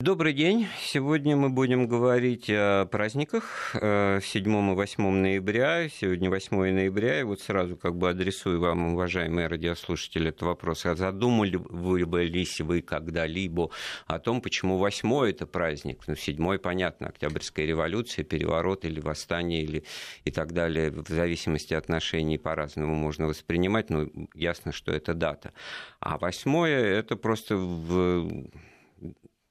Добрый день. Сегодня мы будем говорить о праздниках 7 э, и 8 ноября. Сегодня 8 ноября, и вот сразу как бы адресую вам, уважаемые радиослушатели, этот вопрос. А задумывались вы когда-либо о том, почему 8 это праздник? Ну, 7 понятно, Октябрьская революция, переворот или восстание или и так далее. В зависимости от отношений по-разному можно воспринимать, но ясно, что это дата. А 8 это просто в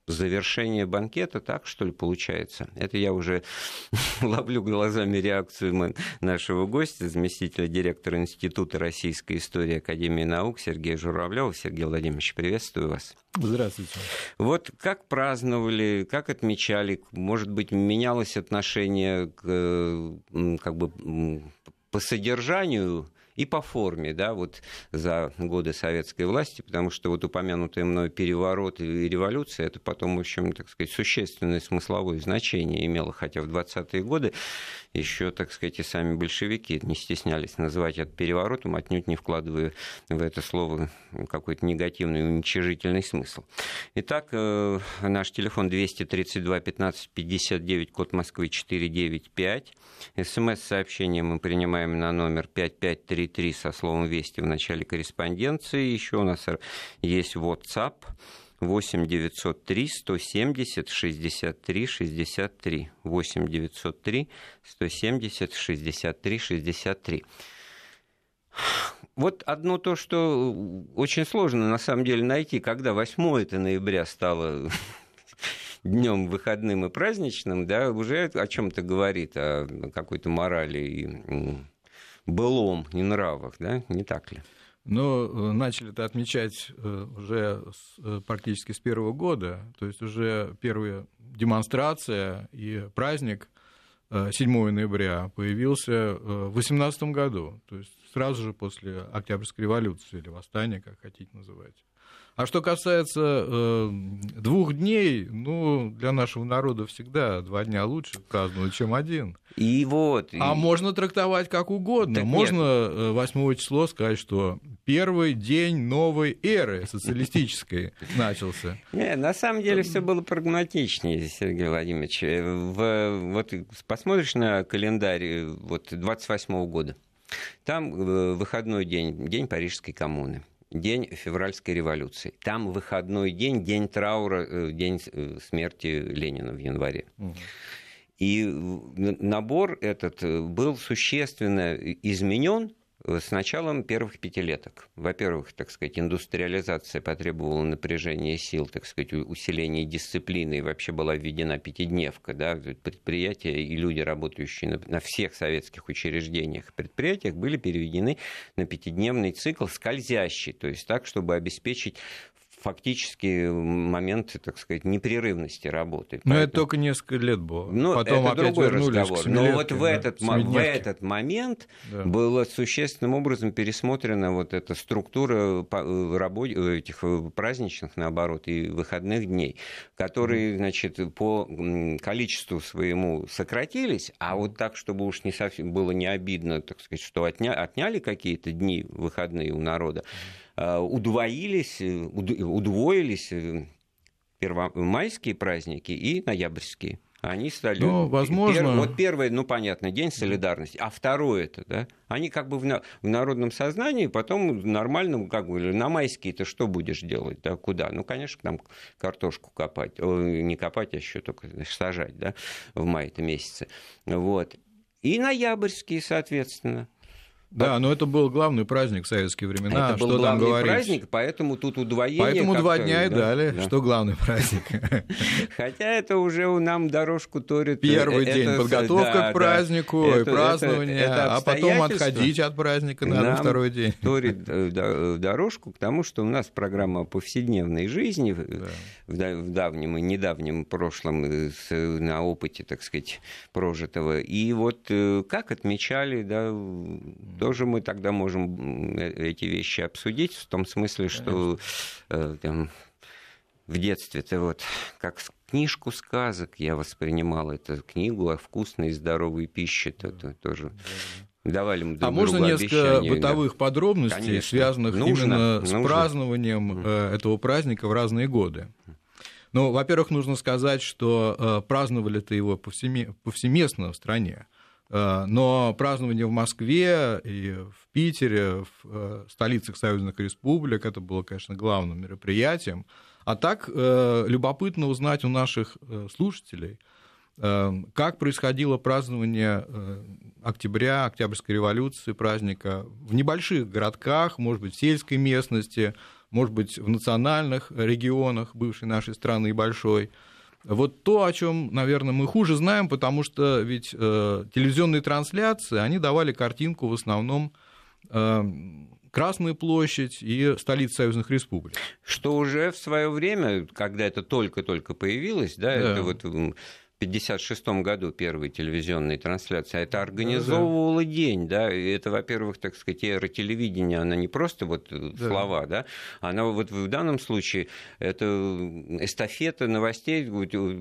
завершение банкета, так что ли получается? Это я уже ловлю глазами реакцию нашего гостя, заместителя директора Института российской истории Академии наук Сергея Журавлева. Сергей Владимирович, приветствую вас. Здравствуйте. Вот как праздновали, как отмечали, может быть, менялось отношение к, как бы, по содержанию и по форме, да, вот за годы советской власти, потому что вот упомянутые мной переворот и революция, это потом, в общем, так сказать, существенное смысловое значение имело, хотя в 20-е годы еще, так сказать, и сами большевики не стеснялись называть это переворотом, отнюдь не вкладывая в это слово какой-то негативный, уничижительный смысл. Итак, э, наш телефон 232 15 59, код Москвы 495. СМС-сообщение мы принимаем на номер 5533 со словом «Вести» в начале корреспонденции. Еще у нас есть WhatsApp 8 903 170 63 63. 8 903 170 63 63. Вот одно то, что очень сложно на самом деле найти, когда 8 это ноября стало днем выходным и праздничным, да, уже о чем-то говорит, о какой-то морали и былом и нравах, да, не так ли? Но э, начали это отмечать э, уже э, практически с первого года, то есть уже первая демонстрация и праздник 7 ноября появился в 2018 году, то есть сразу же после Октябрьской революции или восстания, как хотите называть. А что касается э, двух дней, ну, для нашего народа всегда два дня лучше праздновать, чем один. И вот. А и... можно трактовать как угодно. Так можно нет. 8 число сказать, что первый день новой эры социалистической начался. Не, на самом деле все было прагматичнее, Сергей Владимирович. В, вот посмотришь на календарь вот, 28 года. Там э, выходной день, день Парижской коммуны день февральской революции. Там выходной день, день траура, э, день э, смерти Ленина в январе. И набор этот э, был существенно изменен с началом первых пятилеток. Во-первых, так сказать, индустриализация потребовала напряжения сил, так сказать, усиления дисциплины, и вообще была введена пятидневка. Да? Предприятия и люди, работающие на, на всех советских учреждениях и предприятиях, были переведены на пятидневный цикл скользящий, то есть так, чтобы обеспечить фактически моменты, так сказать, непрерывности работы. Но Поэтому... это только несколько лет было. Ну, Потом это опять другой разговор. Но вот в, да, этот, в этот момент да. была существенным образом пересмотрена вот эта структура э, работ... Э, этих э, праздничных, наоборот, и выходных дней, которые, mm. значит, по количеству своему сократились, а вот так, чтобы уж не совсем было не обидно, так сказать, что отня... отняли какие-то дни выходные у народа, mm удвоились, э, удвоились э, первомайские праздники и ноябрьские. Они стали... Ну, возможно... Пер... Вот первый, ну, понятно, День солидарности, а второй это, да, они как бы в, на... в народном сознании, потом в нормальном, как бы, на майские-то что будешь делать, да, куда? Ну, конечно, там картошку копать, О, не копать, а еще только значит, сажать, да, в мае-то месяце, вот. И ноябрьские, соответственно. Да, но это был главный праздник в советские времена. Это был что главный там праздник, поэтому тут удвоение. Поэтому два дня и да, дали, да. что главный праздник. Хотя это уже у нам дорожку торит. Первый это, день подготовка да, к празднику да, и это, празднование, это, это а потом отходить от праздника на второй день. Торит э, дорожку к тому, что у нас программа повседневной жизни да. в давнем и недавнем прошлом э, на опыте, так сказать, прожитого. И вот э, как отмечали, да, тоже мы тогда можем э, эти вещи обсудить, в том смысле, что э, там, в детстве-то вот как книжку сказок я воспринимал эту книгу о вкусной и здоровой пище, то, то тоже давали мы друг А можно несколько обещания, бытовых да. подробностей, Конечно. связанных нужно, именно нужно. с празднованием mm. этого праздника в разные годы? Ну, во-первых, нужно сказать, что э, праздновали-то его повсеместно в стране. Э, но празднование в Москве и в Питере, в э, столицах союзных республик, это было, конечно, главным мероприятием. А так любопытно узнать у наших слушателей, как происходило празднование октября, Октябрьской революции, праздника в небольших городках, может быть, в сельской местности, может быть, в национальных регионах бывшей нашей страны большой. Вот то, о чем, наверное, мы хуже знаем, потому что ведь э, телевизионные трансляции, они давали картинку в основном э, Красную площадь и столица союзных республик. Что уже в свое время, когда это только-только появилось, да, да. это вот 1956 году первые телевизионные трансляции, а это организовывало да, день, да, и это, во-первых, так сказать, эра телевидения, она не просто вот э, да. слова, да, она вот в данном случае это эстафета новостей,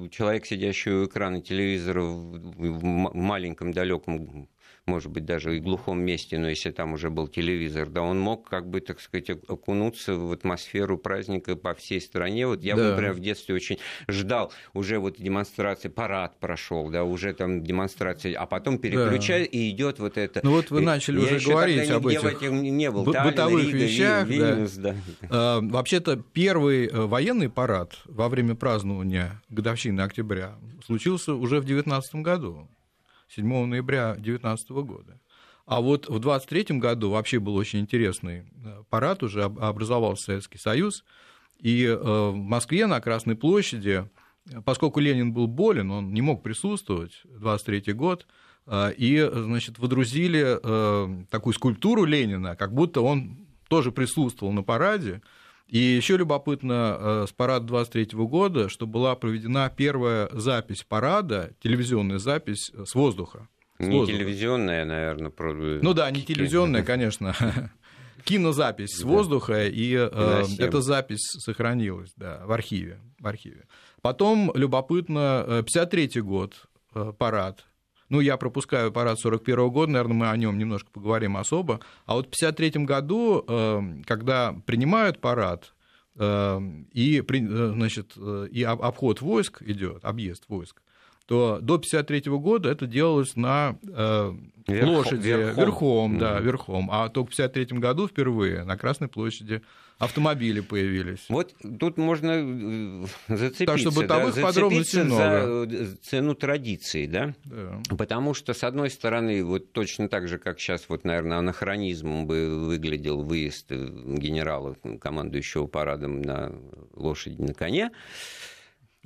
человек, сидящий у экрана телевизора в маленьком далеком может быть, даже и глухом месте, но если там уже был телевизор, да, он мог, как бы, так сказать, окунуться в атмосферу праздника по всей стране. Вот я, да. например, в детстве очень ждал уже вот демонстрации, парад прошел, да, уже там демонстрации, а потом переключаю, да. и идет вот это. Ну вот вы начали я уже говорить об этих в этим не был. Таллин, бытовых Рига, вещах. Вильнюс, да. Да. А, вообще-то первый э, военный парад во время празднования годовщины октября случился уже в 19 году. 7 ноября 2019 года. А вот в 23 году вообще был очень интересный э, парад, уже образовался Советский Союз, и э, в Москве на Красной площади, поскольку Ленин был болен, он не мог присутствовать, 23 год, э, и, значит, водрузили такую скульптуру Ленина, как будто он тоже присутствовал на параде, и еще любопытно э, с парада 23 года, что была проведена первая запись парада, телевизионная запись с воздуха. С не воздуха. телевизионная, наверное, про... Ну да, не телевизионная, конечно. Кинозапись с воздуха, и э, эта запись сохранилась да, в архиве. В архиве. Потом любопытно, 53 э, год, парад ну, я пропускаю парад 41 года, наверное, мы о нем немножко поговорим особо. А вот в 53 году, эм, когда принимают парад, эм, и, э, значит, э, и обход войск идет, объезд войск, то до 1953 года это делалось на э, Верх, лошади, верхом, верхом да, верхом. А только в 1953 году впервые на Красной площади автомобили появились. Вот тут можно зацепиться, так что бытовых да, подробностей много. за цену традиции, да? да? Потому что, с одной стороны, вот точно так же, как сейчас, вот, наверное, анахронизмом бы выглядел выезд генерала, командующего парадом на лошади на коне,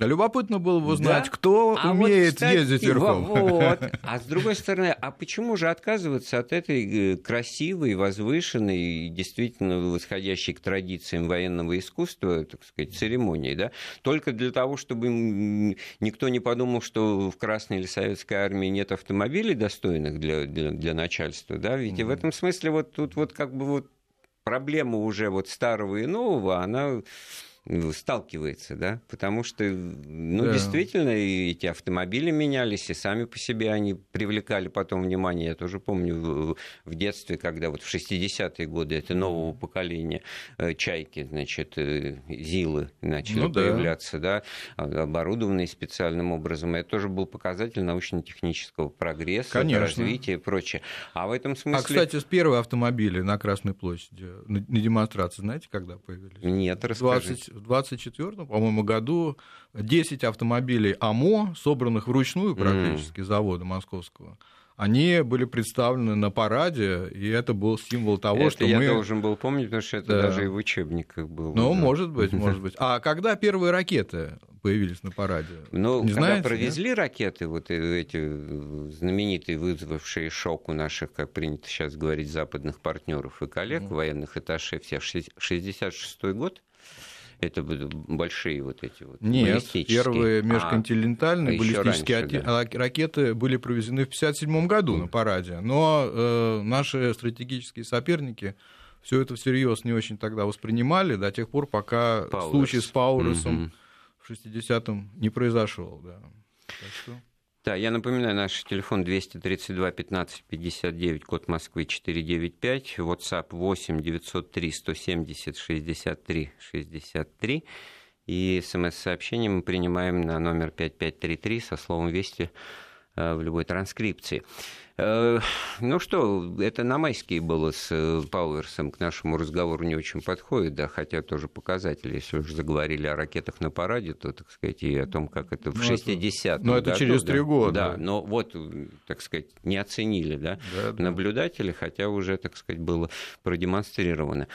Любопытно было бы узнать, да? кто а умеет вот, кстати, ездить верхом. Вот. А с другой стороны, а почему же отказываться от этой э, красивой, возвышенной, действительно восходящей к традициям военного искусства, так сказать, церемонии, да? Только для того, чтобы никто не подумал, что в Красной или Советской армии нет автомобилей достойных для, для, для начальства, да? Ведь mm-hmm. в этом смысле вот тут вот как бы вот проблема уже вот старого и нового, она сталкивается, да, потому что, ну, да. действительно, и эти автомобили менялись, и сами по себе они привлекали потом внимание. Я тоже помню в, детстве, когда вот в 60-е годы это нового поколения э, чайки, значит, э, ЗИЛы начали ну, появляться, да, да оборудованные специальным образом. Это тоже был показатель научно-технического прогресса, Конечно. развития и прочее. А в этом смысле... А, кстати, первые автомобили на Красной площади на демонстрации, знаете, когда появились? Нет, расскажите. 20 в 24 по-моему, году 10 автомобилей АМО, собранных вручную практически mm. завода московского, они были представлены на параде, и это был символ того, это что я мы... я должен был помнить, потому что это да. даже и в учебниках было. Ну, да. может быть, может быть. А когда первые ракеты появились на параде? Ну, Не когда знаете, провезли нет? ракеты, вот эти знаменитые, вызвавшие шок у наших, как принято сейчас говорить, западных партнеров и коллег, mm. военных этажей, всех 66 год, это большие вот эти вот Нет, первые а, межконтинентальные а, баллистические раньше, да. ракеты были провезены в 1957 году на параде, но э, наши стратегические соперники все это всерьез не очень тогда воспринимали до тех пор, пока Пауэрс. случай с Паурусом угу. в 60-м не произошел. Да. Так что... Да, я напоминаю, наш телефон 232 15 59, код Москвы 495, WhatsApp 8 903 170 63 63. И смс-сообщение мы принимаем на номер 5533 со словом «Вести» э, в любой транскрипции. Э, ну что, это на майские было с э, Пауэрсом, к нашему разговору не очень подходит, да, хотя тоже показатели, если уже заговорили о ракетах на параде, то, так сказать, и о том, как это в ну, 60-м Ну, это через три года. Да, но вот, так сказать, не оценили, да, да, да, наблюдатели, хотя уже, так сказать, было продемонстрировано.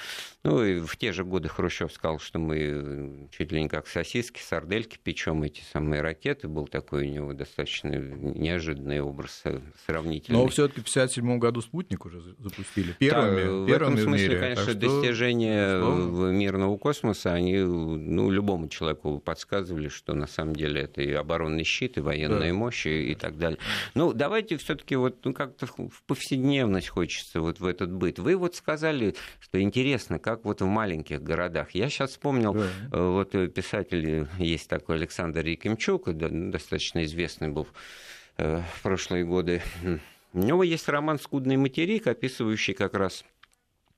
Ну, и в те же годы Хрущев сказал, что мы чуть ли не как сосиски, сардельки печем эти самые ракеты. Был такой у него достаточно неожиданный образ э, сравнительно но все-таки в 1957 году спутник уже запустили. Первыми, да, первыми в этом смысле, в мире. конечно, так достижения что... мирного космоса, они ну, любому человеку подсказывали, что на самом деле это и оборонный щит, и военная да. мощь, и, и так далее. Ну, давайте все-таки вот ну, как-то в повседневность хочется вот в этот быт. Вы вот сказали, что интересно, как вот в маленьких городах. Я сейчас вспомнил, да. Э, вот писатель есть такой Александр Якимчук, достаточно известный был э, в прошлые годы у него есть роман «Скудный материк», описывающий как раз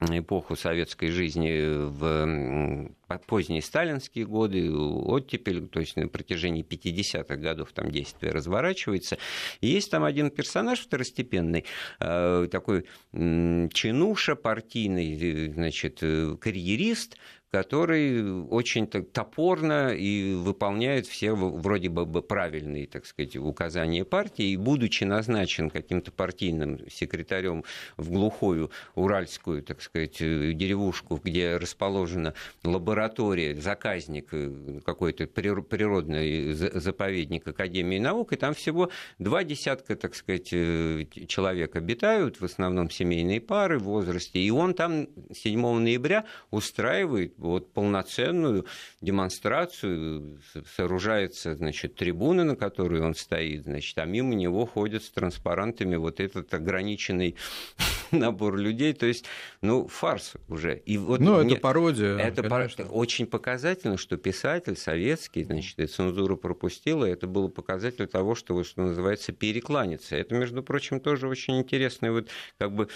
эпоху советской жизни в поздние сталинские годы, оттепель, то есть на протяжении 50-х годов там действие разворачивается. И есть там один персонаж второстепенный, э, такой чинуша партийный, значит, э, карьерист, который очень топорно и выполняет все вроде бы правильные, так сказать, указания партии, и будучи назначен каким-то партийным секретарем в глухую уральскую, так сказать, деревушку, где расположена лаборатория, заказник э, какой-то природный заповедник Академии наук, и там всего два десятка, так сказать, э, человек обитают, в основном семейные пары в возрасте, и он там 7 ноября устраивает вот полноценную демонстрацию, сооружается, значит, трибуна, на которой он стоит, значит, а мимо него ходят с транспарантами вот этот ограниченный набор людей, то есть, ну, фарс уже. И вот ну, мне... это пародия. Это пар... очень показательно, что писатель советский, значит, и цензура пропустила, это было показатель того, что, что называется, перекланяться. Это, между прочим, тоже очень интересный вот как бы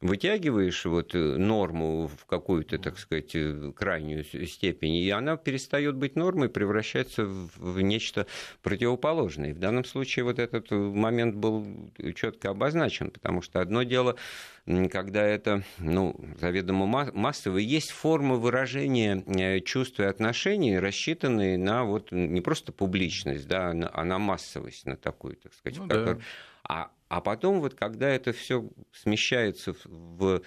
вытягиваешь вот э, норму в какую-то, так сказать, э, крайнюю степень, и она перестает быть нормой, превращается в нечто противоположное. И в данном случае вот этот момент был четко обозначен, потому что одно дело, когда это ну, заведомо массово, есть формы выражения э, чувств и отношений, рассчитанные на вот не просто публичность, да, а на массовость, на такую, так сказать, ну, да. а а потом, вот, когда это все смещается в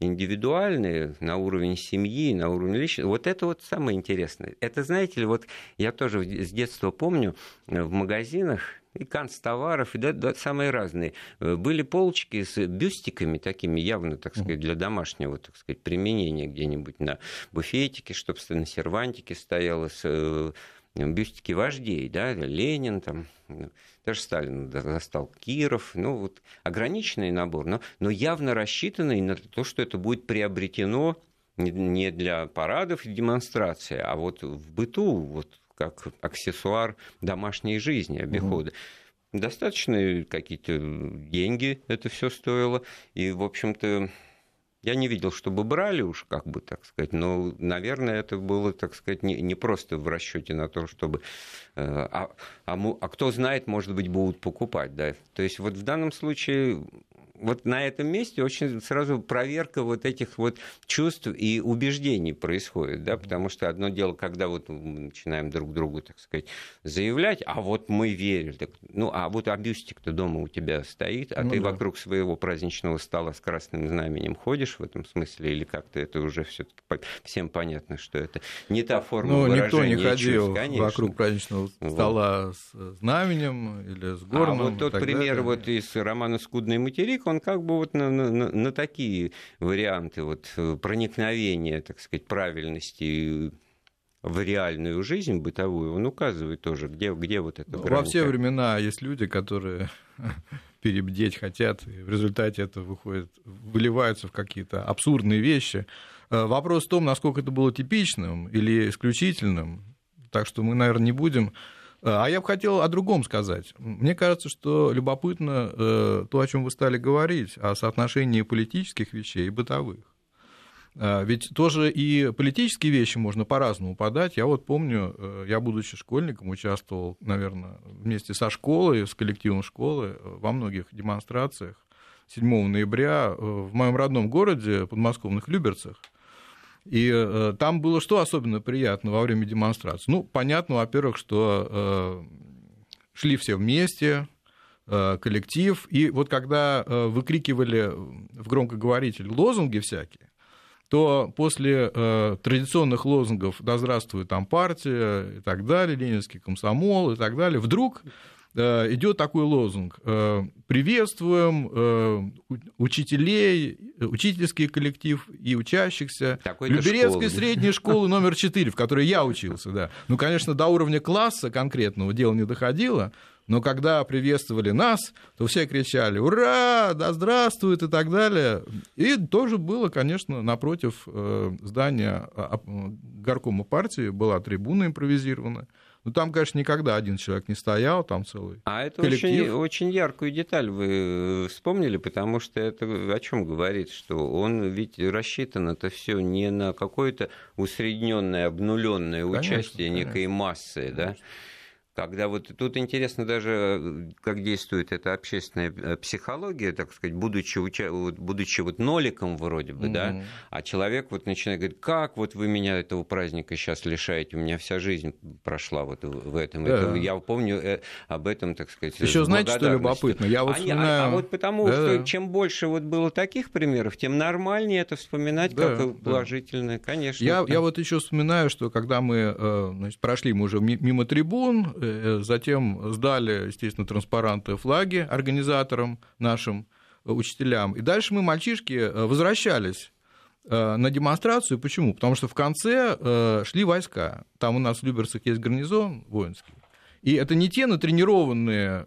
индивидуальные, на уровень семьи, на уровень личности, вот это вот самое интересное. Это, знаете ли, вот я тоже с детства помню, э, в магазинах и канцтоваров, и да, да, самые разные. Э, были полочки с бюстиками такими явно, так сказать, для домашнего, так сказать, применения где-нибудь на буфетике, чтобы на сервантике стояло с э, бюстики вождей, да, Ленин, там, даже Сталин застал Киров, ну вот ограниченный набор, но, но явно рассчитанный на то, что это будет приобретено не для парадов и демонстрации, а вот в быту, вот как аксессуар домашней жизни, обихода. Угу. Достаточно какие-то деньги это все стоило, и, в общем-то, я не видел, чтобы брали уж, как бы так сказать, но, наверное, это было, так сказать, не, не просто в расчете на то, чтобы... Э, а, а, а кто знает, может быть, будут покупать, да. То есть вот в данном случае вот на этом месте очень сразу проверка вот этих вот чувств и убеждений происходит, да, потому что одно дело, когда вот мы начинаем друг другу, так сказать, заявлять, а вот мы верим, так, ну, а вот а бюстик-то дома у тебя стоит, а ну, ты да. вокруг своего праздничного стола с красным знаменем ходишь в этом смысле, или как-то это уже все-таки всем понятно, что это не та форма ну, выражения никто не ходил чувств, вокруг праздничного стола вот. с знаменем или с горным. А вот тот пример далее. вот из романа «Скудный материк», он как бы вот на, на, на такие варианты вот э, проникновения, так сказать, правильности в реальную жизнь бытовую, он указывает тоже, где, где вот это Во все времена есть люди, которые перебдеть хотят, и в результате это выходит, выливаются в какие-то абсурдные вещи. Э, вопрос в том, насколько это было типичным или исключительным. Так что мы, наверное, не будем а, я бы хотел о другом сказать. Мне кажется, что любопытно э, то, о чем вы стали говорить, о соотношении политических вещей и бытовых. А, ведь тоже и политические вещи можно по-разному подать. Я вот помню, э, я, будучи школьником, участвовал, наверное, вместе со школой, с коллективом школы э, во многих демонстрациях 7 ноября в моем родном городе, подмосковных Люберцах. И там было что особенно приятно во время демонстрации? Ну, понятно, во-первых, что шли все вместе, коллектив, и вот когда выкрикивали в громкоговоритель лозунги всякие, то после э, традиционных лозунгов «Да здравствует там партия» и так далее, «Ленинский комсомол» и так далее, вдруг э, идет такой лозунг э, «Приветствуем э, учителей, учительский коллектив и учащихся Люберецкой средней школы номер 4, в которой я учился». Да. Ну, конечно, до уровня класса конкретного дело не доходило, но когда приветствовали нас, то все кричали «Ура! Да здравствует!» и так далее. И тоже было, конечно, напротив э, здания а, а, горкома партии была трибуна импровизированная. Ну, там, конечно, никогда один человек не стоял, там целый А это коллектив. очень, очень яркую деталь вы вспомнили, потому что это о чем говорит, что он ведь рассчитан это все не на какое-то усредненное, обнуленное участие конечно. некой массы, конечно. Да? Когда вот тут интересно даже, э, как действует эта общественная э, психология, так сказать, будучи, уча... будучи вот ноликом вроде бы, mm-hmm. да, а человек вот начинает говорить, как вот вы меня этого праздника сейчас лишаете, у меня вся жизнь прошла вот в этом. Да. Это, я помню э, об этом, так сказать, Еще знаете, что любопытно? Я вот вспоминаю... а, а вот потому, да. что чем больше вот было таких примеров, тем нормальнее это вспоминать да, как положительное, конечно. Я, я вот еще вспоминаю, что когда мы значит, прошли мы уже мимо трибун, Э, затем сдали, естественно, транспаранты, флаги организаторам нашим, э, учителям. И дальше мы, мальчишки, э, возвращались на демонстрацию. Почему? Потому что в конце шли войска. Там у нас в Люберцах есть гарнизон воинский. И это не те натренированные,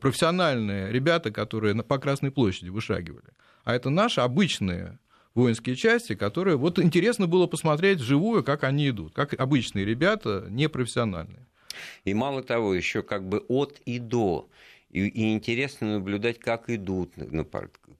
профессиональные ребята, которые по Красной площади вышагивали, а это наши обычные воинские части, которые... Вот интересно было посмотреть вживую, как они идут, как обычные ребята, непрофессиональные. И мало того, еще как бы от и до. И, и интересно наблюдать, как идут, ну,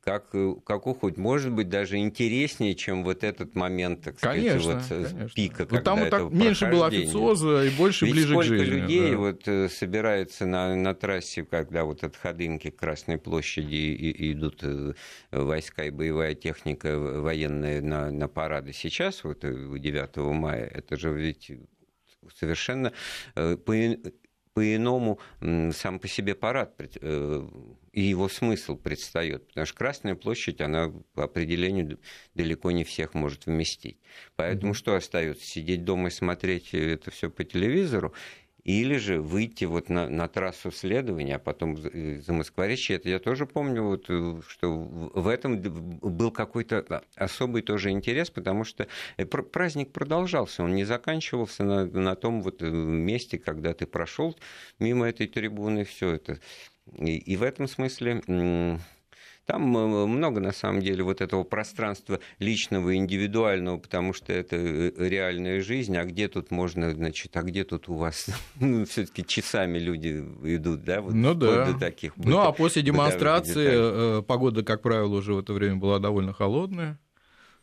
как, как уходят. Может быть, даже интереснее, чем вот этот момент, так сказать, конечно, вот, э, конечно. пика. Вот там вот так меньше было официоза и больше Ведь ближе сколько к жизни. людей да. вот э, собирается на, на трассе, когда вот от Ходынки к Красной площади и, и идут э, войска и боевая техника военная на, на парады. Сейчас, вот 9 мая, это же ведь совершенно э, по-иному сам по себе парад э, и его смысл предстает. Потому что Красная площадь, она по определению далеко не всех может вместить. Поэтому mm-hmm. что остается? Сидеть дома и смотреть это все по телевизору или же выйти вот на, на трассу следования, а потом за Москворечье. Это я тоже помню, вот, э, что в этом был какой-то особый тоже интерес, потому что э, праздник продолжался, он не заканчивался на, на том вот э, месте, когда ты прошел мимо этой трибуны, все это. И, и в этом смысле там э, много, на самом деле, вот этого пространства личного, индивидуального, потому что это э, реальная жизнь, а где тут можно, значит, а где тут у вас ну, все-таки часами люди идут, да? Вот ну да. До таких ну а после демонстрации э, погода, как правило, уже в это время была довольно холодная.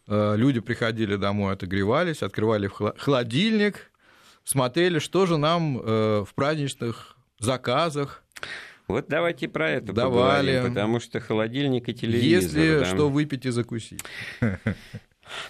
Люди приходили домой, отогревались, открывали холодильник, смотрели, что же нам в праздничных заказах вот давайте про это Давали. поговорим, потому что холодильник и телевизор. Если да. что выпить и закусить.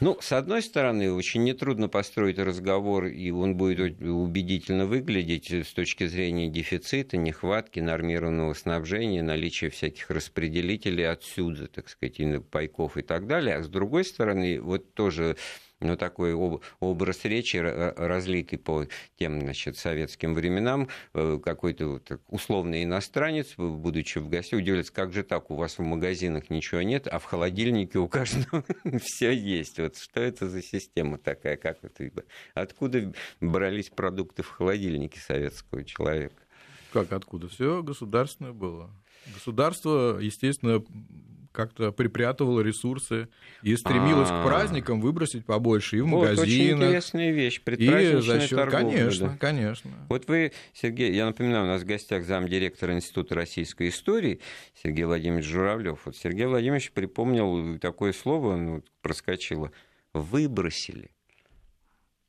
Ну, с одной стороны, очень нетрудно построить разговор, и он будет убедительно выглядеть с точки зрения дефицита, нехватки, нормированного снабжения, наличия всяких распределителей отсюда, так сказать, пайков и так далее. А с другой стороны, вот тоже ну, такой образ речи разлитый по тем, значит, советским временам, э, какой-то вот условный иностранец, будучи в гостях, удивляется, как же так, у вас в магазинах ничего нет, а в холодильнике у каждого все есть. Вот что это за система такая, как это, откуда брались продукты в холодильнике советского человека? Как откуда? Все государственное было. Государство, естественно, как-то припрятывала ресурсы и стремилась А-а-а. к праздникам выбросить побольше и в вот, магазинах. Очень интересная вещь, и за счет, торговля, конечно, да. конечно. Вот вы, Сергей, я напоминаю, у нас в гостях замдиректора Института российской истории Сергей Владимирович Журавлев. Вот Сергей Владимирович припомнил такое слово, ну, проскочило, выбросили.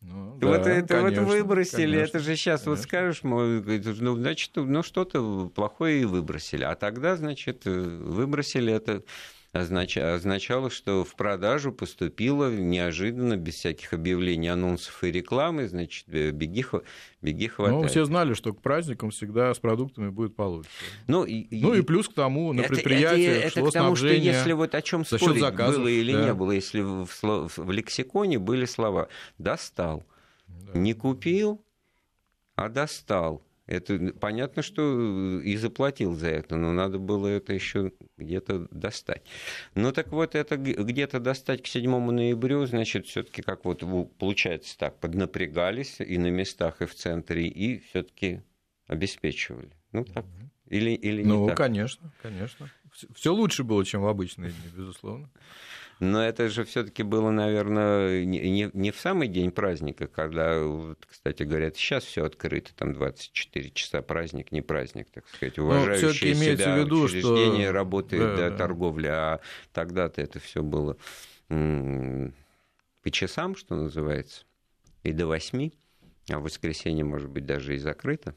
Ну, да, вот это конечно, вот выбросили, конечно, это же сейчас конечно. вот скажешь, ну, значит, ну что-то плохое и выбросили. А тогда, значит, выбросили это означало, что в продажу поступило неожиданно, без всяких объявлений, анонсов и рекламы, значит, э, беги, беги хватай. Ну, все знали, что к праздникам всегда с продуктами будет получше. Ну, и, ну и плюс к тому, на это, предприятиях это, это шло к тому, что если вот о чем спорить, заказов, было или да. не было, если в, в, в лексиконе были слова «достал», да. «не купил», а «достал», это понятно, что и заплатил за это, но надо было это еще где-то достать. Ну так вот, это где-то достать к 7 ноября, значит, все-таки как вот получается так, поднапрягались и на местах, и в центре, и все-таки обеспечивали. Ну так. Или, или не ну, так? конечно, конечно. Все лучше было, чем в обычные дни, безусловно. Но это же все-таки было, наверное, не, не в самый день праздника, когда, вот, кстати говоря, сейчас все открыто, там 24 часа праздник, не праздник, так сказать, ну, уважающие себя в виду, учреждения что... работает да, да, торговля, а тогда-то это все было по часам, что называется, и до 8, а в воскресенье, может быть, даже и закрыто.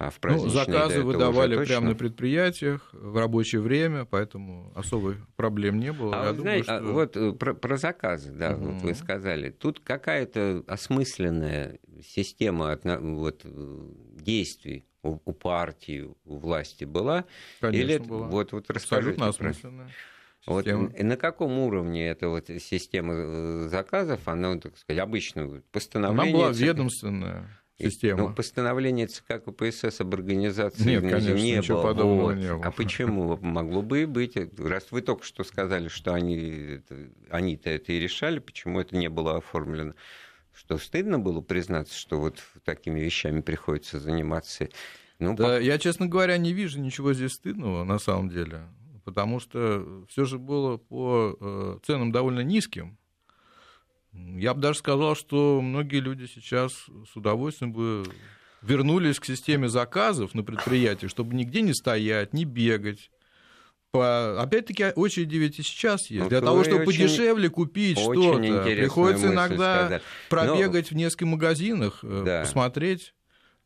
А в ну, заказы выдавали прямо на предприятиях в рабочее время, поэтому особой проблем не было. А, Я знаете, думаю, что... вот э, про, про заказы, да, угу. вот вы сказали. Тут какая-то осмысленная система вот, действий у, у партии, у власти была? Конечно, Или была. Вот, вот расскажите Абсолютно осмысленная. Вот, на каком уровне эта вот система э, заказов, она, так сказать, обычно постановление... Она была ведомственная система. Ну, постановление ЦК КПСС об организации Нет, конечно, не ничего было. подобного вот. не было. А почему? Могло бы и быть. Раз вы только что сказали, что они, они-то это и решали, почему это не было оформлено? Что стыдно было признаться, что вот такими вещами приходится заниматься? Ну, да, по... я, честно говоря, не вижу ничего здесь стыдного на самом деле, потому что все же было по э, ценам довольно низким. Я бы даже сказал, что многие люди сейчас с удовольствием бы вернулись к системе заказов на предприятии, чтобы нигде не стоять, не бегать. По... Опять-таки, очереди ведь и сейчас есть. Ну, Для того, чтобы очень, подешевле купить что-то, приходится иногда сказать. пробегать Но... в нескольких магазинах, э, да. посмотреть.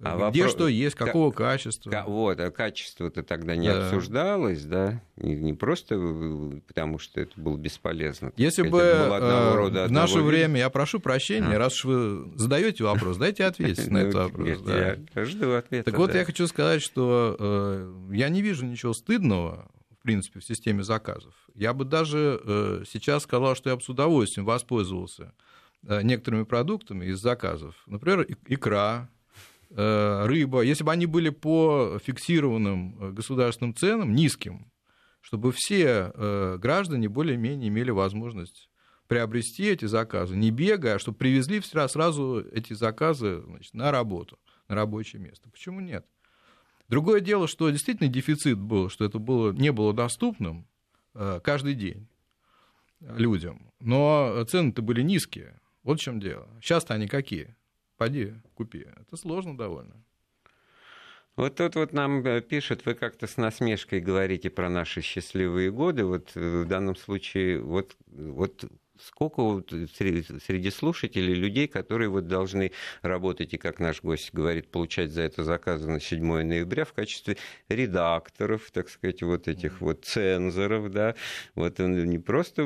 А Где вопрос... что есть, какого К... качества. Вот, а качество-то тогда не да. обсуждалось, да? Не, не просто потому, что это было бесполезно. Если бы э, рода, в наше вида. время, я прошу прощения, а. раз уж вы задаете вопрос, дайте ответить на этот вопрос. Я жду ответа. Так вот, я хочу сказать, что э, я не вижу ничего стыдного, в принципе, в системе заказов. Я бы даже э, сейчас сказал, что я бы с удовольствием воспользовался некоторыми продуктами из заказов. Например, икра, рыба, если бы они были по фиксированным э, государственным ценам, низким, чтобы все э, граждане более-менее имели возможность приобрести эти заказы, не бегая, а чтобы привезли сразу эти заказы значит, на работу, на рабочее место. Почему нет? Другое дело, что действительно дефицит был, что это было, не было доступным каждый день людям, но цены-то были низкие. Вот в чем дело. Сейчас-то они какие? Поди, купи. Это сложно довольно. Вот тут вот нам э, пишут, вы как-то с насмешкой говорите про наши счастливые годы. Вот э, в данном случае, вот, вот сколько вот среди слушателей людей, которые вот должны работать и, как наш гость говорит, получать за это заказы на 7 ноября в качестве редакторов, так сказать, вот этих вот цензоров, да, вот он не просто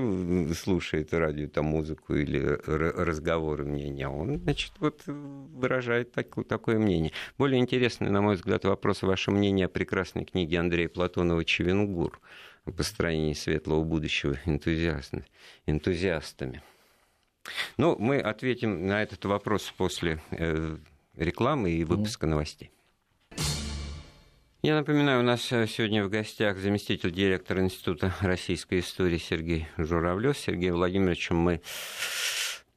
слушает радио, там, музыку или разговоры мнения, а он, значит, вот выражает такое, такое мнение. Более интересный, на мой взгляд, вопрос, ваше мнение о прекрасной книге Андрея Платонова «Чевенгур» построении светлого будущего энтузиастами. энтузиастами. Ну, мы ответим на этот вопрос после э, рекламы и выпуска новостей. Я напоминаю, у нас э, сегодня в гостях заместитель директора Института российской истории Сергей Журавлев. Сергей Владимирович, мы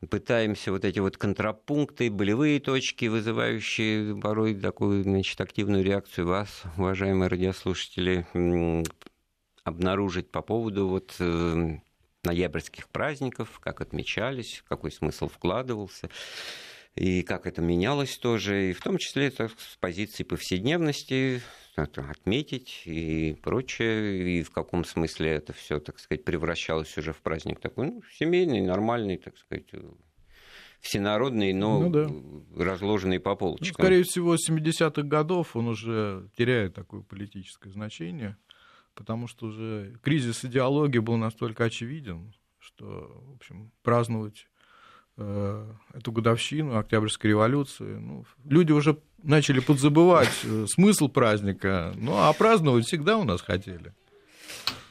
пытаемся вот эти вот контрапункты, болевые точки, вызывающие порой такую значит, активную реакцию вас, уважаемые радиослушатели, обнаружить по поводу вот э, ноябрьских праздников, как отмечались, какой смысл вкладывался и как это менялось тоже, и в том числе это с позиции повседневности, отметить и прочее, и в каком смысле это все, так сказать, превращалось уже в праздник такой, ну, семейный, нормальный, так сказать, всенародный, но ну, да. разложенный по полочкам. Ну, скорее всего, с 70-х годов он уже теряет такое политическое значение, потому что уже кризис идеологии был настолько очевиден, что, в общем, праздновать э, эту годовщину Октябрьской революции, ну, люди уже начали подзабывать э, смысл праздника, ну, а праздновать всегда у нас хотели.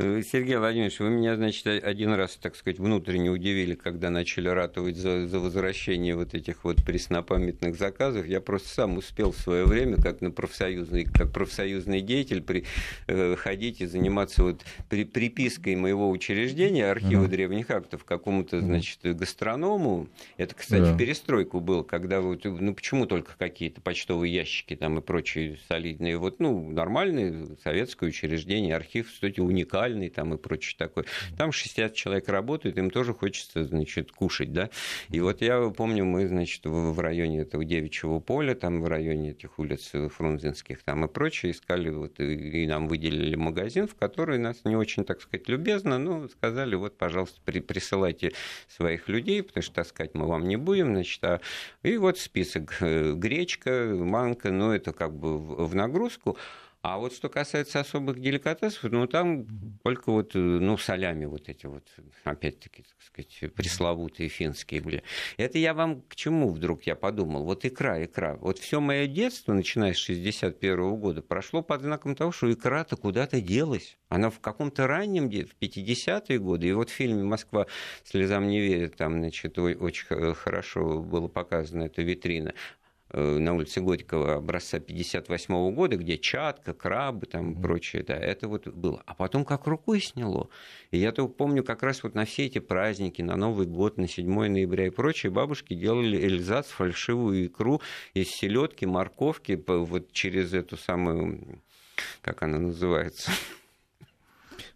Э, Сергей Владимирович, вы меня, значит, один раз, так сказать, внутренне удивили, когда начали ратовать за, за возвращение вот этих вот преснопамятных заказов. Я просто сам успел в свое время, как на профсоюзный, как профсоюзный деятель, при, э, ходить и заниматься вот при, припиской моего учреждения, архива mm-hmm. древних актов, какому-то, значит, гастроному. Это, кстати, yeah. в перестройку было, когда вот, ну, почему только какие-то почтовые ящики там и прочие солидные. Вот, ну, нормальные советское учреждение, архив, кстати, уникальный вокзальный там и прочее такое. Там 60 человек работают, им тоже хочется, значит, кушать, да. И вот я помню, мы, значит, в, районе этого девичьего поля, там в районе этих улиц фрунзенских там и прочее, искали вот, и, и нам выделили магазин, в который нас не очень, так сказать, любезно, ну, сказали, вот, пожалуйста, при, присылайте своих людей, потому что таскать мы вам не будем, значит, а... и вот список э, гречка, манка, ну, это как бы в нагрузку. А вот что касается особых деликатесов, ну там только вот, э, ну, солями вот эти вот, опять-таки, так сказать, пресловутые финские были. Это я вам к чему вдруг я подумал? Вот икра, икра. Вот все мое детство, начиная с 61 года, прошло под знаком того, что икра-то куда-то делась. Она в каком-то раннем, в 50-е годы, и вот в фильме «Москва слезам не верит», там, значит, очень хорошо было показано эта витрина. Э, на улице Горького образца 58 года, где чатка, крабы там mm-hmm. прочее, да, это вот было. А потом как рукой сняло. И я то помню, как раз вот на все эти праздники, на Новый год, на 7 ноября и прочее, бабушки делали эльзац, фальшивую икру из селедки, морковки, вот через эту самую, как она называется,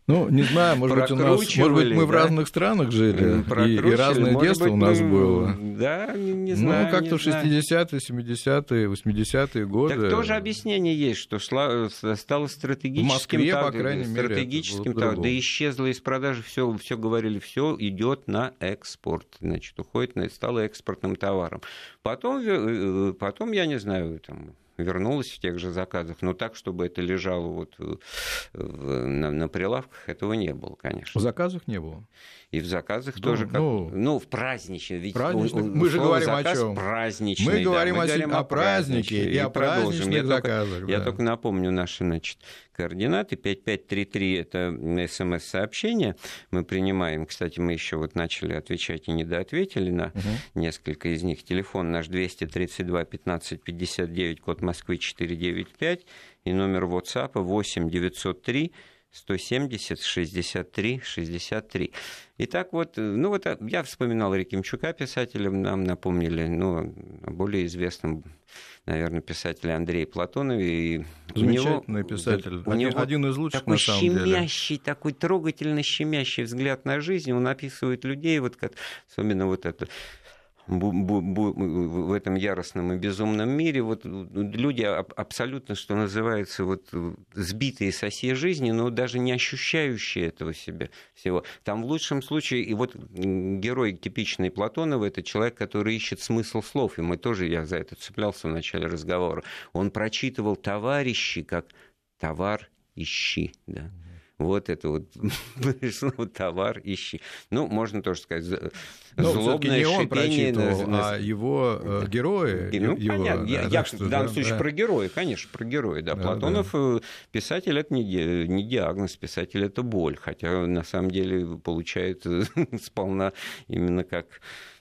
ну, не знаю, может быть, у нас, может быть, мы в разных странах жили, и, и разное детство быть, у нас мы... было. Да, не, не ну, знаю. Ну, как-то в 60-е, 70-е, 80-е годы. Так тоже объяснение есть, что стало стратегическим. В Москве, так, по крайней мере, стратегическим, так, да исчезло из продажи все, все говорили, все идет на экспорт, значит, уходит, на, стало экспортным товаром. Потом, э, э, потом я не знаю, там, вернулась в тех же заказах, но так, чтобы это лежало вот на, на прилавках, этого не было, конечно. В заказах не было? И в заказах ну, тоже, как, ну, ну, в праздничном. Ведь праздничный, у, мы же говорим о чем? Праздничный, мы говорим, да, мы о, говорим о, празднике и, и о праздничных я заказах. Только, да. Я только напомню наши значит, координаты. 5533 – это смс-сообщение. Мы принимаем, кстати, мы еще вот начали отвечать и недоответили на угу. несколько из них. Телефон наш 232 15 59, код Москвы 495 и номер WhatsApp 8 903 170 63 63. Итак, вот, ну вот я вспоминал Рекимчука, писателя, нам напомнили, ну, более известном, наверное, писателе Андрее Платонове. И Замечательный него, писатель, у него один из лучших, такой на самом щемящий, деле. такой трогательно щемящий взгляд на жизнь, он описывает людей, вот как, особенно вот это в этом яростном и безумном мире. Вот люди абсолютно, что называется, вот сбитые со всей жизни, но даже не ощущающие этого себя всего. Там в лучшем случае, и вот герой типичный Платонова, это человек, который ищет смысл слов, и мы тоже, я за это цеплялся в начале разговора, он прочитывал товарищи как товар ищи, да вот это вот товар ищи. Ну, можно тоже сказать, Но злобное не он прочитывал, на... а его э, герои. Ну, его, понятно. Да, я, я в данном да, случае да. про героя, конечно, про героя. Да. Да, Платонов да. Э, писатель это не, не диагноз, писатель это боль, хотя на самом деле получает сполна именно как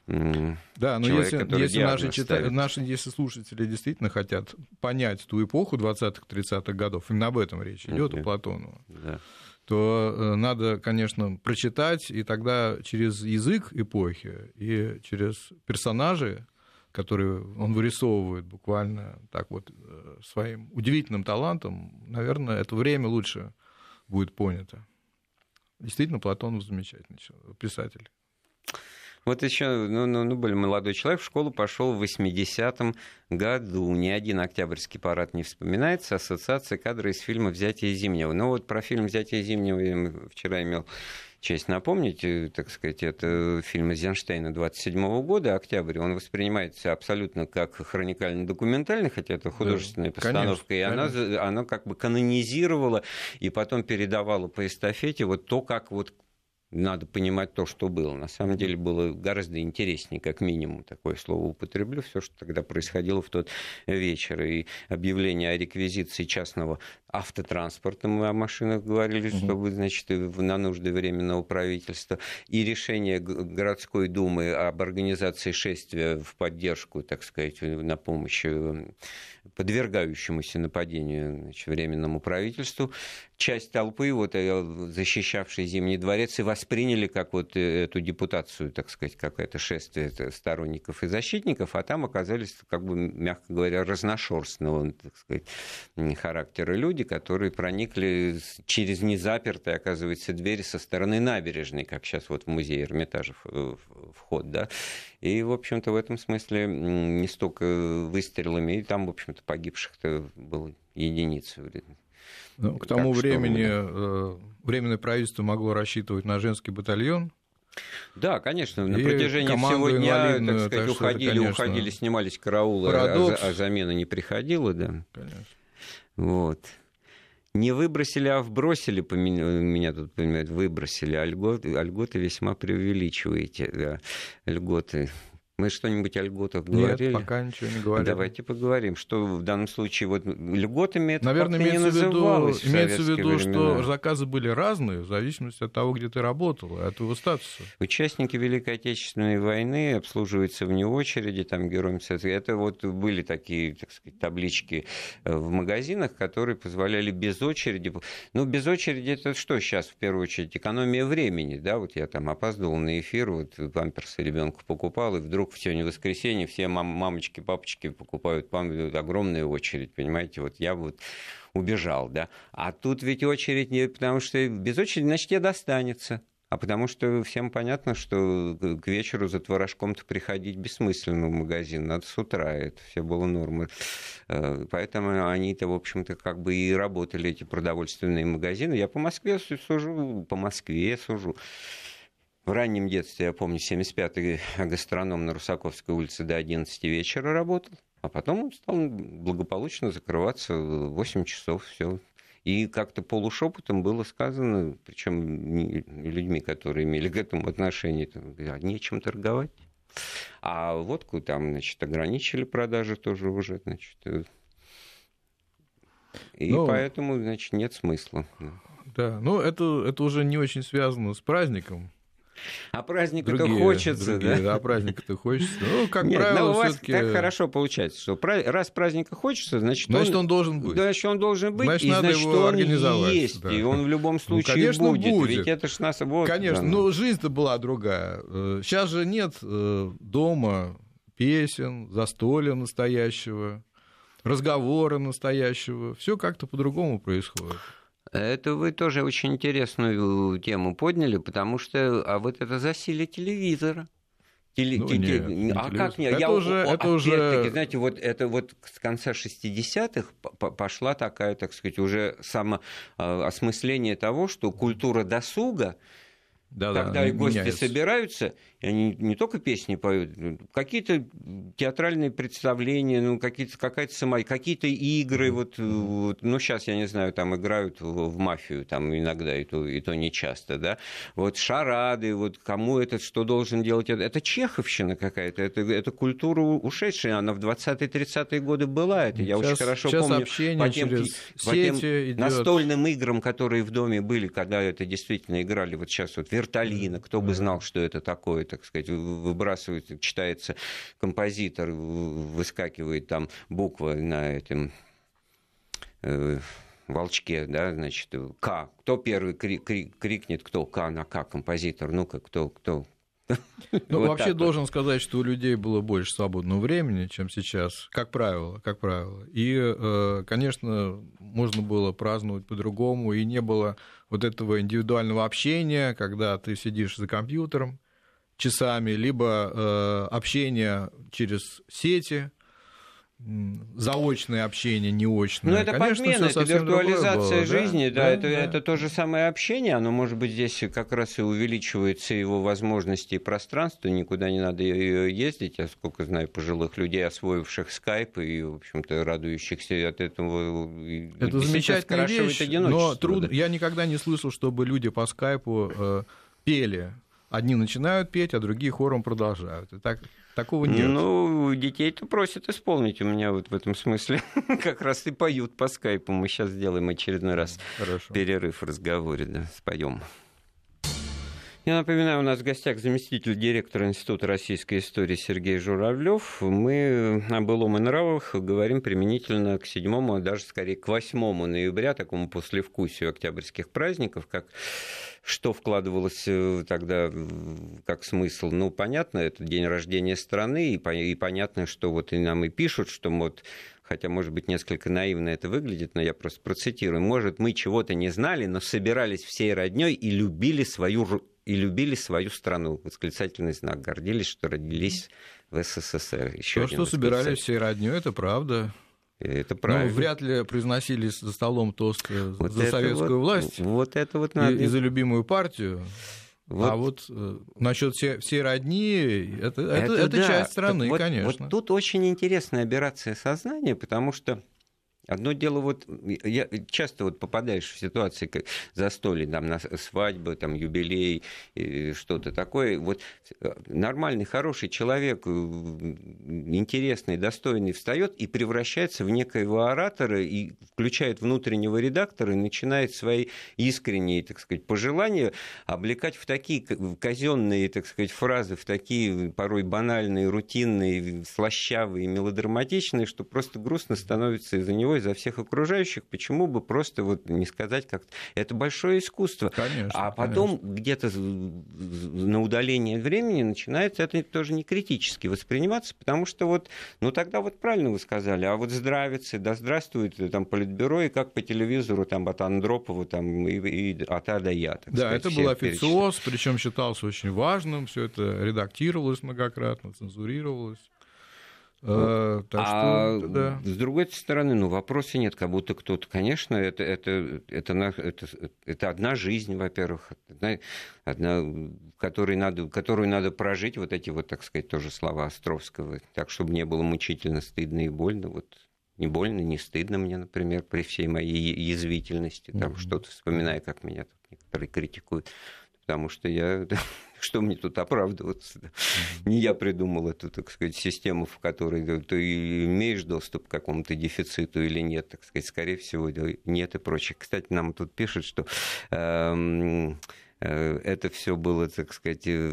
да, но человек, если, если наши, чита... наши если слушатели действительно хотят понять ту эпоху 20-30-х годов, именно об этом речь идет, у Платонова, да то э, надо, конечно, прочитать, и тогда через язык эпохи и через персонажи, которые он вырисовывает буквально так вот э, своим удивительным талантом, наверное, это время лучше будет понято. Действительно, Платонов замечательный писатель. Вот еще, ну, ну, ну, был молодой человек, в школу пошел в 80-м году. Ни один октябрьский парад не вспоминается. Ассоциация кадры из фильма «Взятие Зимнего». Ну вот про фильм «Взятие Зимнего» я вчера имел честь напомнить, э, так сказать, это фильм Эйзенштейна 27 года, «Октябрь», он воспринимается абсолютно как хроникально-документальный, хотя это художественная да, постановка, конечно, и конечно. она, она как бы канонизировала и потом передавала по эстафете вот то, как вот надо понимать то, что было. На самом деле было гораздо интереснее, как минимум, такое слово употреблю, все, что тогда происходило в тот вечер. И объявление о реквизиции частного автотранспорта, мы о машинах говорили, угу. чтобы, значит, на нужды временного правительства, и решение городской думы об организации шествия в поддержку, так сказать, на помощь э, подвергающемуся нападению значит, временному правительству, часть толпы, вот, э, защищавшей Зимний дворец, и восприняли как вот э, эту депутацию, так сказать, как это шествие сторонников и защитников, а там оказались, как бы, мягко говоря, разношерстного, так сказать, характера люди, которые проникли через незапертые, оказывается, двери со стороны набережной, как сейчас вот в музее Эрмитажа вход, да, и, в общем-то, в этом смысле не столько выстрелами, и там, в общем-то, погибших-то было единицы. Ну, к тому так времени что... Э, Временное правительство могло рассчитывать на женский батальон, да, конечно, на протяжении всего дня, так сказать, так уходили, это, конечно, уходили, снимались караулы, а, а замена не приходила, да. Конечно. Вот. Не выбросили, а вбросили, меня тут понимают, выбросили, а льготы, а льготы весьма преувеличиваете, да, льготы. Мы что-нибудь о льготах говорили? Нет, пока ничего не говорили. Давайте поговорим, что в данном случае вот льготами это Наверное, имеется не в Имеется в виду, времена. что заказы были разные в зависимости от того, где ты работал, от твоего статуса. Участники Великой Отечественной войны обслуживаются вне очереди, там героям Это вот были такие, так сказать, таблички э, в магазинах, которые позволяли без очереди. Ну, без очереди это что сейчас в первую очередь? Экономия времени, да, вот я там опаздывал на эфир, вот памперсы ребенку покупал, и вдруг вдруг сегодня воскресенье, все мам, мамочки, папочки покупают памперсы, огромная очередь, понимаете, вот я вот убежал, да. А тут ведь очередь не, потому что без очереди, значит, тебе достанется. А потому что всем понятно, что к вечеру за творожком-то приходить бессмысленно в магазин. Надо с утра, это все было нормы. Э, поэтому они-то, в общем-то, как бы и работали, эти продовольственные магазины. Я по Москве сужу, по Москве сужу. В раннем детстве, я помню, 75-й гастроном на Русаковской улице до 11 вечера работал, а потом он стал благополучно закрываться в 8 часов, все. И как-то полушепотом было сказано, причем людьми, которые имели к этому отношение, а нечем торговать. А водку там, значит, ограничили продажи тоже уже, значит. Э. И ну, поэтому, значит, нет смысла. Да, ну это, это уже не очень связано с праздником. А праздника-то хочется, другие, да? А праздника-то хочется. Ну, как Нет, правило, у вас так хорошо получается, что раз праздника хочется, значит, значит он, он должен быть. Значит, он должен быть, значит, и надо значит, его он организовать. есть, да. и он в любом ну, случае ну, конечно, будет. будет. Ведь это ж нас... Вот, конечно, да, но жизнь-то была другая. Сейчас э, же нет э, дома песен, застолья настоящего, разговора настоящего. Все как-то по-другому происходит. Это вы тоже очень интересную тему подняли, потому что а вот это засилие телевизора. Теле, ну, теле, нет, не а как нет? Это Я, уже, это уже... знаете, вот это вот с конца 60-х пошла такая, так сказать, уже самоосмысление того, что культура досуга, да, когда да, гости меняется. собираются, и они не только песни поют, какие-то театральные представления, ну, какие-то, какая-то сама, какие-то игры, вот, вот, ну, сейчас, я не знаю, там играют в, в мафию, там иногда, и то, и то не часто, да, вот шарады, вот кому этот что должен делать, это, это чеховщина какая-то, это, это культура ушедшая, она в 20-30-е годы была, это я сейчас, очень хорошо сейчас помню. по тем, по тем идет. настольным играм, которые в доме были, когда это действительно играли, вот сейчас вот Вертолина, кто бы знал, что это такое, так сказать, выбрасывает, читается композитор, выскакивает там буква на этом э, волчке, да, значит, К. Кто первый крик, крик, крикнет, кто К на К, композитор, ну-ка, кто, кто, ну, вот вообще должен сказать, что у людей было больше свободного времени, чем сейчас, как правило, как правило. И, э, конечно, можно было праздновать по-другому, и не было вот этого индивидуального общения, когда ты сидишь за компьютером, часами, либо общение через сети, заочное общение, неочное. Ну, это Конечно, подмена, это виртуализация жизни, да, да, это, да, это то же самое общение, оно, может быть, здесь как раз и увеличивается его возможности и пространство, никуда не надо ездить, я сколько знаю пожилых людей, освоивших скайп и, в общем-то, радующихся от этого. Это замечательная вещь, но трудно, да. я никогда не слышал, чтобы люди по скайпу э, пели. Одни начинают петь, а другие хором продолжают. И так Такого нет. Ну, детей-то просят исполнить у меня вот в этом смысле. как раз и поют по скайпу. Мы сейчас сделаем очередной раз Хорошо. перерыв в разговоре, да, споем. Я напоминаю, у нас в гостях заместитель директора Института российской истории Сергей Журавлев. Мы о былом и нравах говорим применительно к 7 а даже скорее к 8 ноября, такому послевкусию октябрьских праздников, как что вкладывалось э, тогда как смысл? Ну, понятно, это день рождения страны, и, понятно, что вот и нам и пишут, что вот хотя, может быть, несколько наивно это выглядит, но я просто процитирую. Может, мы чего-то не знали, но собирались всей родней и любили свою и любили свою страну. Восклицательный знак. Гордились, что родились в СССР. Еще То, что собирались всей родней, это правда. Это правильно. Ну, вряд ли произносили за столом тост вот за советскую вот, власть. Вот это вот надо. И, и за любимую партию. Вот. А вот э, насчет всей, всей родни, это, это, это, это да. часть страны, вот, конечно. Вот тут очень интересная операция сознания, потому что Одно дело, вот я часто вот попадаешь в ситуации, как застолье, там, на свадьбы, там, юбилей, что-то такое. Вот э, нормальный, хороший человек, э, интересный, достойный, встает и превращается в некоего оратора и включает внутреннего редактора и начинает свои искренние, так сказать, пожелания облекать в такие казенные, так сказать, фразы, в такие порой банальные, рутинные, слащавые, мелодраматичные, что просто грустно становится из-за него, за всех окружающих, почему бы просто вот не сказать как это большое искусство. Конечно, а потом где-то на удаление времени начинается это тоже не критически восприниматься, потому что вот, ну тогда вот правильно вы сказали, а вот здравицы, да здравствует там политбюро, и как по телевизору там от Андропова там и, и от А до Я. да, сказать, это был официоз, причем считался очень важным, все это редактировалось многократно, цензурировалось. Э, так а что, да. с другой стороны, ну, вопроса нет, как будто кто-то, конечно, это, это, это, это, это одна жизнь, во-первых, одна, одна, которой надо, которую надо прожить, вот эти вот, так сказать, тоже слова Островского, так, чтобы не было мучительно, стыдно и больно, вот не больно, не стыдно мне, например, при всей моей язвительности, там mm-hmm. что-то вспоминая, как меня тут некоторые критикуют потому что я, что мне тут оправдываться? Не я придумал эту, так сказать, систему, в которой ты имеешь доступ к какому-то дефициту или нет, так сказать, скорее всего, нет и прочее. Кстати, нам тут пишут, что эм, э, это все было, так сказать, э,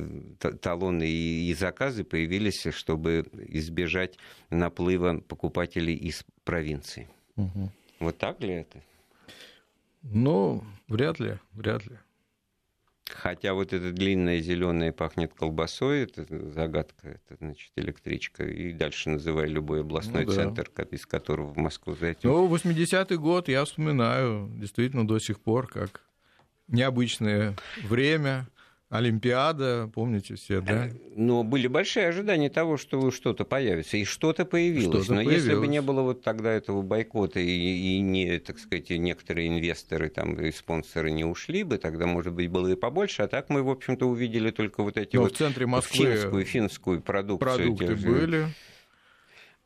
талоны и заказы появились, чтобы избежать наплыва покупателей из провинции. Угу. Вот так ли это? Ну, вряд ли, вряд ли. Хотя вот эта длинная зеленая пахнет колбасой, это загадка, это значит электричка. И дальше называй любой областной ну, да. центр, из которого в Москву зайти. Ну, 80-й год я вспоминаю действительно до сих пор как необычное время, Олимпиада, помните все, да? Э, но были большие ожидания того, что что-то появится, и что-то появилось. Что-то Но появилось. если бы не было вот тогда этого бойкота, и, и не, так сказать, некоторые инвесторы там, и спонсоры не ушли бы, тогда, может быть, было и побольше. А так мы, в общем-то, увидели только вот эти Но вот в центре Москвы финскую, финскую продукцию. Продукты были.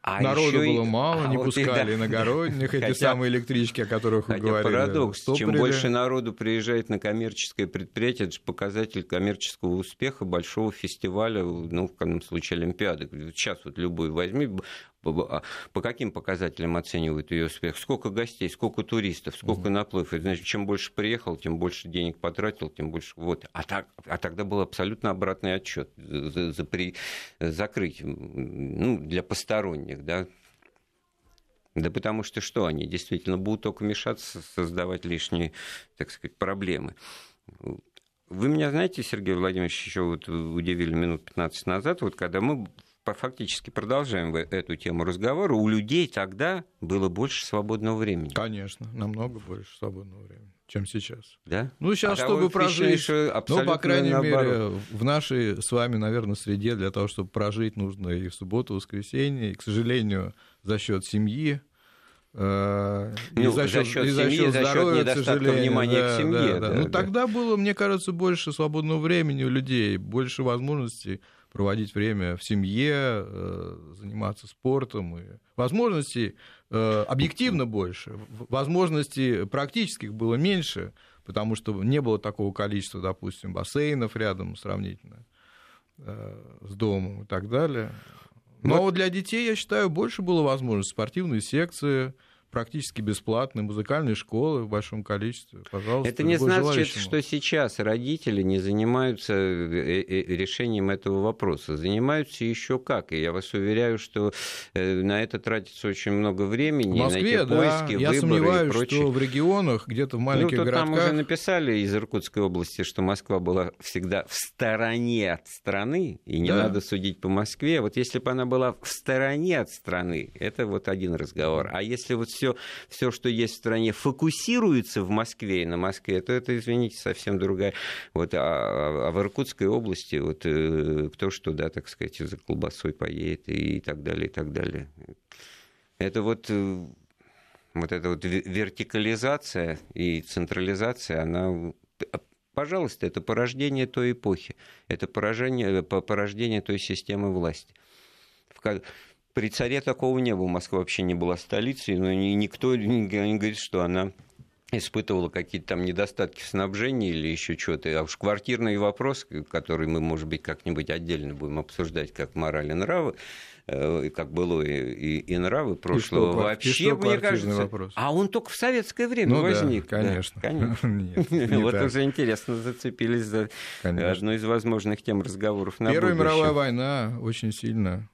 А Народу было и... мало, а не вот пускали да. иногородних, эти самые электрички, о которых вы говорили. парадокс, стопорили. чем больше народу приезжает на коммерческое предприятие, это же показатель коммерческого успеха большого фестиваля, ну, в данном случае Олимпиады. Сейчас вот любой возьми, по каким показателям оценивают ее успех? Сколько гостей, сколько туристов, сколько mm-hmm. наплыв? Это значит, чем больше приехал, тем больше денег потратил, тем больше... Вот. А, так, а тогда был абсолютно обратный отчет за, за при закрытием ну, для посторонних, да, да потому что что, они действительно будут только мешаться, создавать лишние, так сказать, проблемы. Вы меня знаете, Сергей Владимирович, еще вот удивили минут 15 назад, вот когда мы фактически продолжаем эту тему разговора, у людей тогда было больше свободного времени. Конечно, намного больше свободного времени чем сейчас. Да? Ну, сейчас, а чтобы прожить, ну, по крайней наоборот. мере, в нашей с вами, наверное, среде для того, чтобы прожить, нужно и в субботу, и в воскресенье, и, к сожалению, за счет семьи, э, ну, за счет, семьи, за счет здоровья, за счет внимания да, к семье. Да, да. Да, ну, да. тогда было, мне кажется, больше свободного времени у людей, больше возможностей проводить время в семье, э, заниматься спортом. И возможностей э, объективно больше, возможностей практических было меньше, потому что не было такого количества, допустим, бассейнов рядом сравнительно э, с домом и так далее. Но вот для детей, я считаю, больше было возможностей. Спортивные секции, практически бесплатные музыкальные школы в большом количестве. Пожалуйста, Это не значит, желающему. что сейчас родители не занимаются э, э, решением этого вопроса. Занимаются еще как. И я вас уверяю, что э, на это тратится очень много времени. В Москве, на эти да. поиски, я сомневаюсь, что в регионах, где-то в маленьких ну, городках... Там уже написали из Иркутской области, что Москва была всегда в стороне от страны, и не да. надо судить по Москве. Вот если бы она была в стороне от страны, это вот один разговор. А если вот все все, все, что есть в стране, фокусируется в Москве и на Москве, то это, извините, совсем другая. Вот, а, а в Иркутской области вот, э, кто что, да, так сказать, за колбасой поедет и так далее, и так далее. Это вот э, вот эта вот вертикализация и централизация, она пожалуйста, это порождение той эпохи, это поражение, порождение той системы власти. При царе такого не было. Москва вообще не была столицей, но никто не говорит, что она испытывала какие-то там недостатки в снабжении или еще что-то. А уж квартирный вопрос, который мы, может быть, как-нибудь отдельно будем обсуждать, как мораль и нравы, э, как было и, и, и нравы прошлого, и что, вообще, и что мне кажется... Вопрос? А он только в советское время ну, возник. Да, конечно. Да, конечно. Нет, вот так. уже интересно зацепились за конечно. одну из возможных тем разговоров на Первая будущее. мировая война очень сильно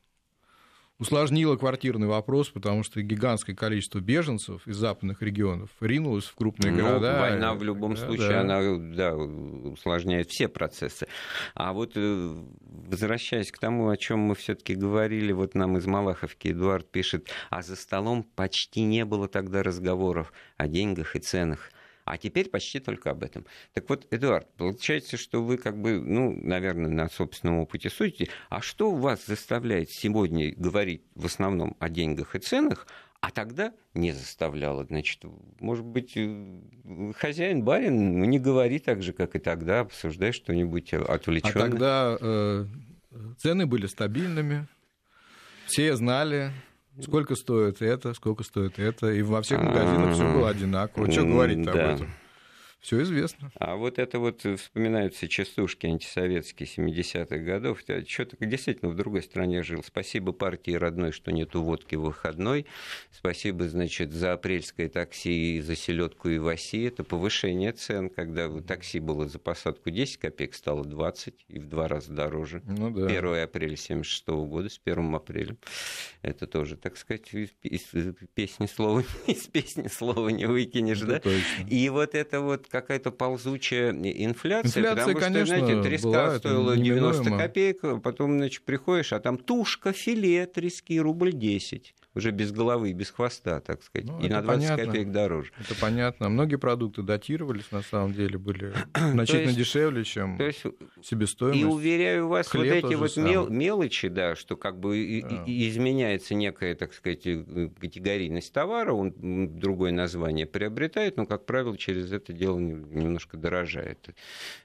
усложнило квартирный вопрос, потому что гигантское количество беженцев из западных регионов ринулось в крупные ну, города. Война в любом да, случае, да. она да, усложняет все процессы. А вот э, возвращаясь к тому, о чем мы все-таки говорили, вот нам из Малаховки Эдуард пишет, а за столом почти не было тогда разговоров о деньгах и ценах. А теперь почти только об этом. Так вот, Эдуард, получается, что вы как бы, ну, наверное, на собственном опыте судите. А что вас заставляет сегодня говорить в основном о деньгах и ценах, а тогда не заставляло. Значит, может быть, э, хозяин, барин, ну, не говори так же, как и тогда, обсуждай что-нибудь отвлеченное. А тогда э, цены были стабильными, все знали, Сколько стоит это, сколько стоит это, и во всех магазинах все было одинаково. Что говорить об этом? Все известно. А вот это вот вспоминаются частушки антисоветские 70-х годов. Что-то действительно в другой стране жил. Спасибо партии родной, что нету водки в выходной. Спасибо, значит, за апрельское такси и за селедку и в Оси. Это повышение цен, когда такси было за посадку 10 копеек, стало 20 и в два раза дороже. Ну, да. 1 апреля 76 года с 1 апреля. Это тоже, так сказать, из песни слова, из песни слова не выкинешь, это да? Точно. И вот это вот какая-то ползучая инфляция, инфляция потому конечно, что, знаете, треска была, стоила 90 копеек, потом, значит, приходишь, а там тушка, филе, трески, рубль 10 уже без головы и без хвоста, так сказать, ну, и на 20 понятно. копеек дороже. Это понятно. Многие продукты датировались, на самом деле, были значительно дешевле, чем то есть, себестоимость. И уверяю вас, Хлеб вот эти вот мел, мелочи, да, что как бы а. изменяется некая, так сказать, э, категорийность товара, он другое название приобретает, но, как правило, через это дело немножко дорожает.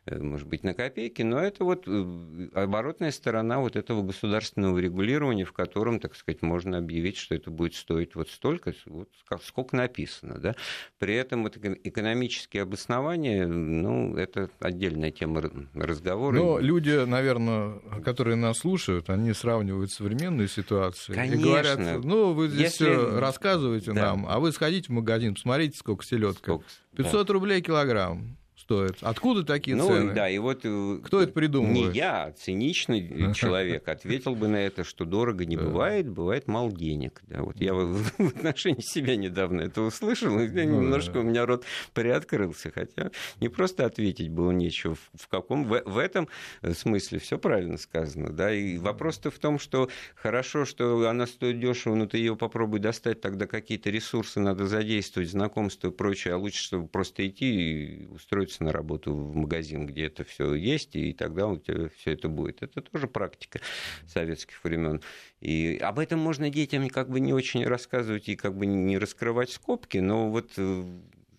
Э, может быть, на копейки, но это вот э, оборотная сторона вот этого государственного регулирования, в котором, так сказать, можно объявить, что это будет стоить вот столько, вот сколько написано. Да? При этом вот экономические обоснования, ну, это отдельная тема разговора. Но люди, наверное, которые нас слушают, они сравнивают современные ситуации Конечно. и говорят, ну, вы здесь Если... все рассказываете да. нам, а вы сходите в магазин, посмотрите, сколько селедка. 500 да. рублей килограмм. Стоит. Откуда такие ну, цены? Да, и вот э, Кто это придумывает? Не я, а циничный человек ответил бы на это, что дорого не бывает, бывает мало денег. Да, вот я в отношении себя недавно это услышал, и ну немножко у меня рот приоткрылся, хотя не просто ответить было нечего. В каком в, в этом смысле все правильно сказано, да. И вопрос-то в том, что хорошо, что она стоит дешево, но ты ее попробуй достать, тогда какие-то ресурсы надо задействовать, знакомства и прочее, а лучше, чтобы просто идти и устроиться на работу в магазин, где это все есть, и тогда у тебя все это будет. Это тоже практика советских времен. И об этом можно детям как бы не очень рассказывать и как бы не раскрывать скобки, но вот э,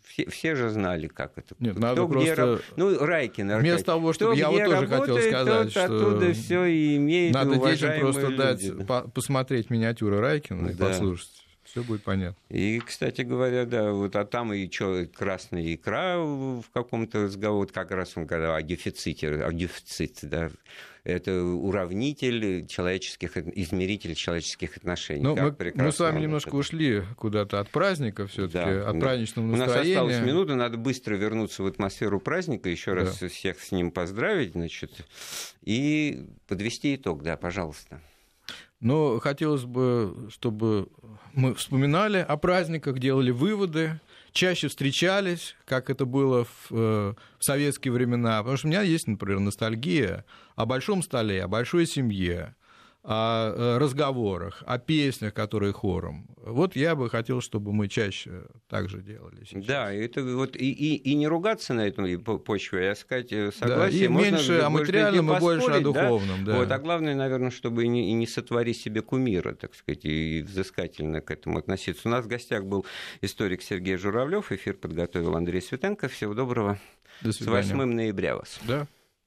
все, все же знали, как это. Нет, Кто надо где просто... Ну, Райкин. Вместо того, чтобы я вот тоже работает, хотел сказать, что оттуда все и имеет Надо детям просто люди. дать, по посмотреть миниатюры Райкина да. и послушать. Все будет понятно. И, кстати говоря, да, вот а там и что, красная икра в каком-то разговоре, как раз он говорил о дефиците, о дефиците, да, это уравнитель человеческих, измеритель человеческих отношений. Ну, мы, мы с вами немножко это... ушли куда-то от праздника все-таки, да, от да. праздничного настроения. У нас осталась минута, надо быстро вернуться в атмосферу праздника, еще да. раз всех с ним поздравить, значит, и подвести итог, да, пожалуйста. Но хотелось бы, чтобы мы вспоминали о праздниках, делали выводы, чаще встречались, как это было в, э, в советские времена. Потому что у меня есть, например, ностальгия о большом столе, о большой семье, о э, разговорах, о песнях, которые хором. Вот я бы хотел, чтобы мы чаще так же делали. Сейчас. Да, это вот и, и, и не ругаться на этой почве, а сказать согласие. Да, и Можно, меньше о материальном и больше о духовном. Да? Да. Вот, а главное, наверное, чтобы и не, и не сотворить себе кумира, так сказать, и взыскательно к этому относиться. У нас в гостях был историк Сергей Журавлев. Эфир подготовил Андрей Светенко. Всего доброго. До свидания. С 8 ноября вас. Да.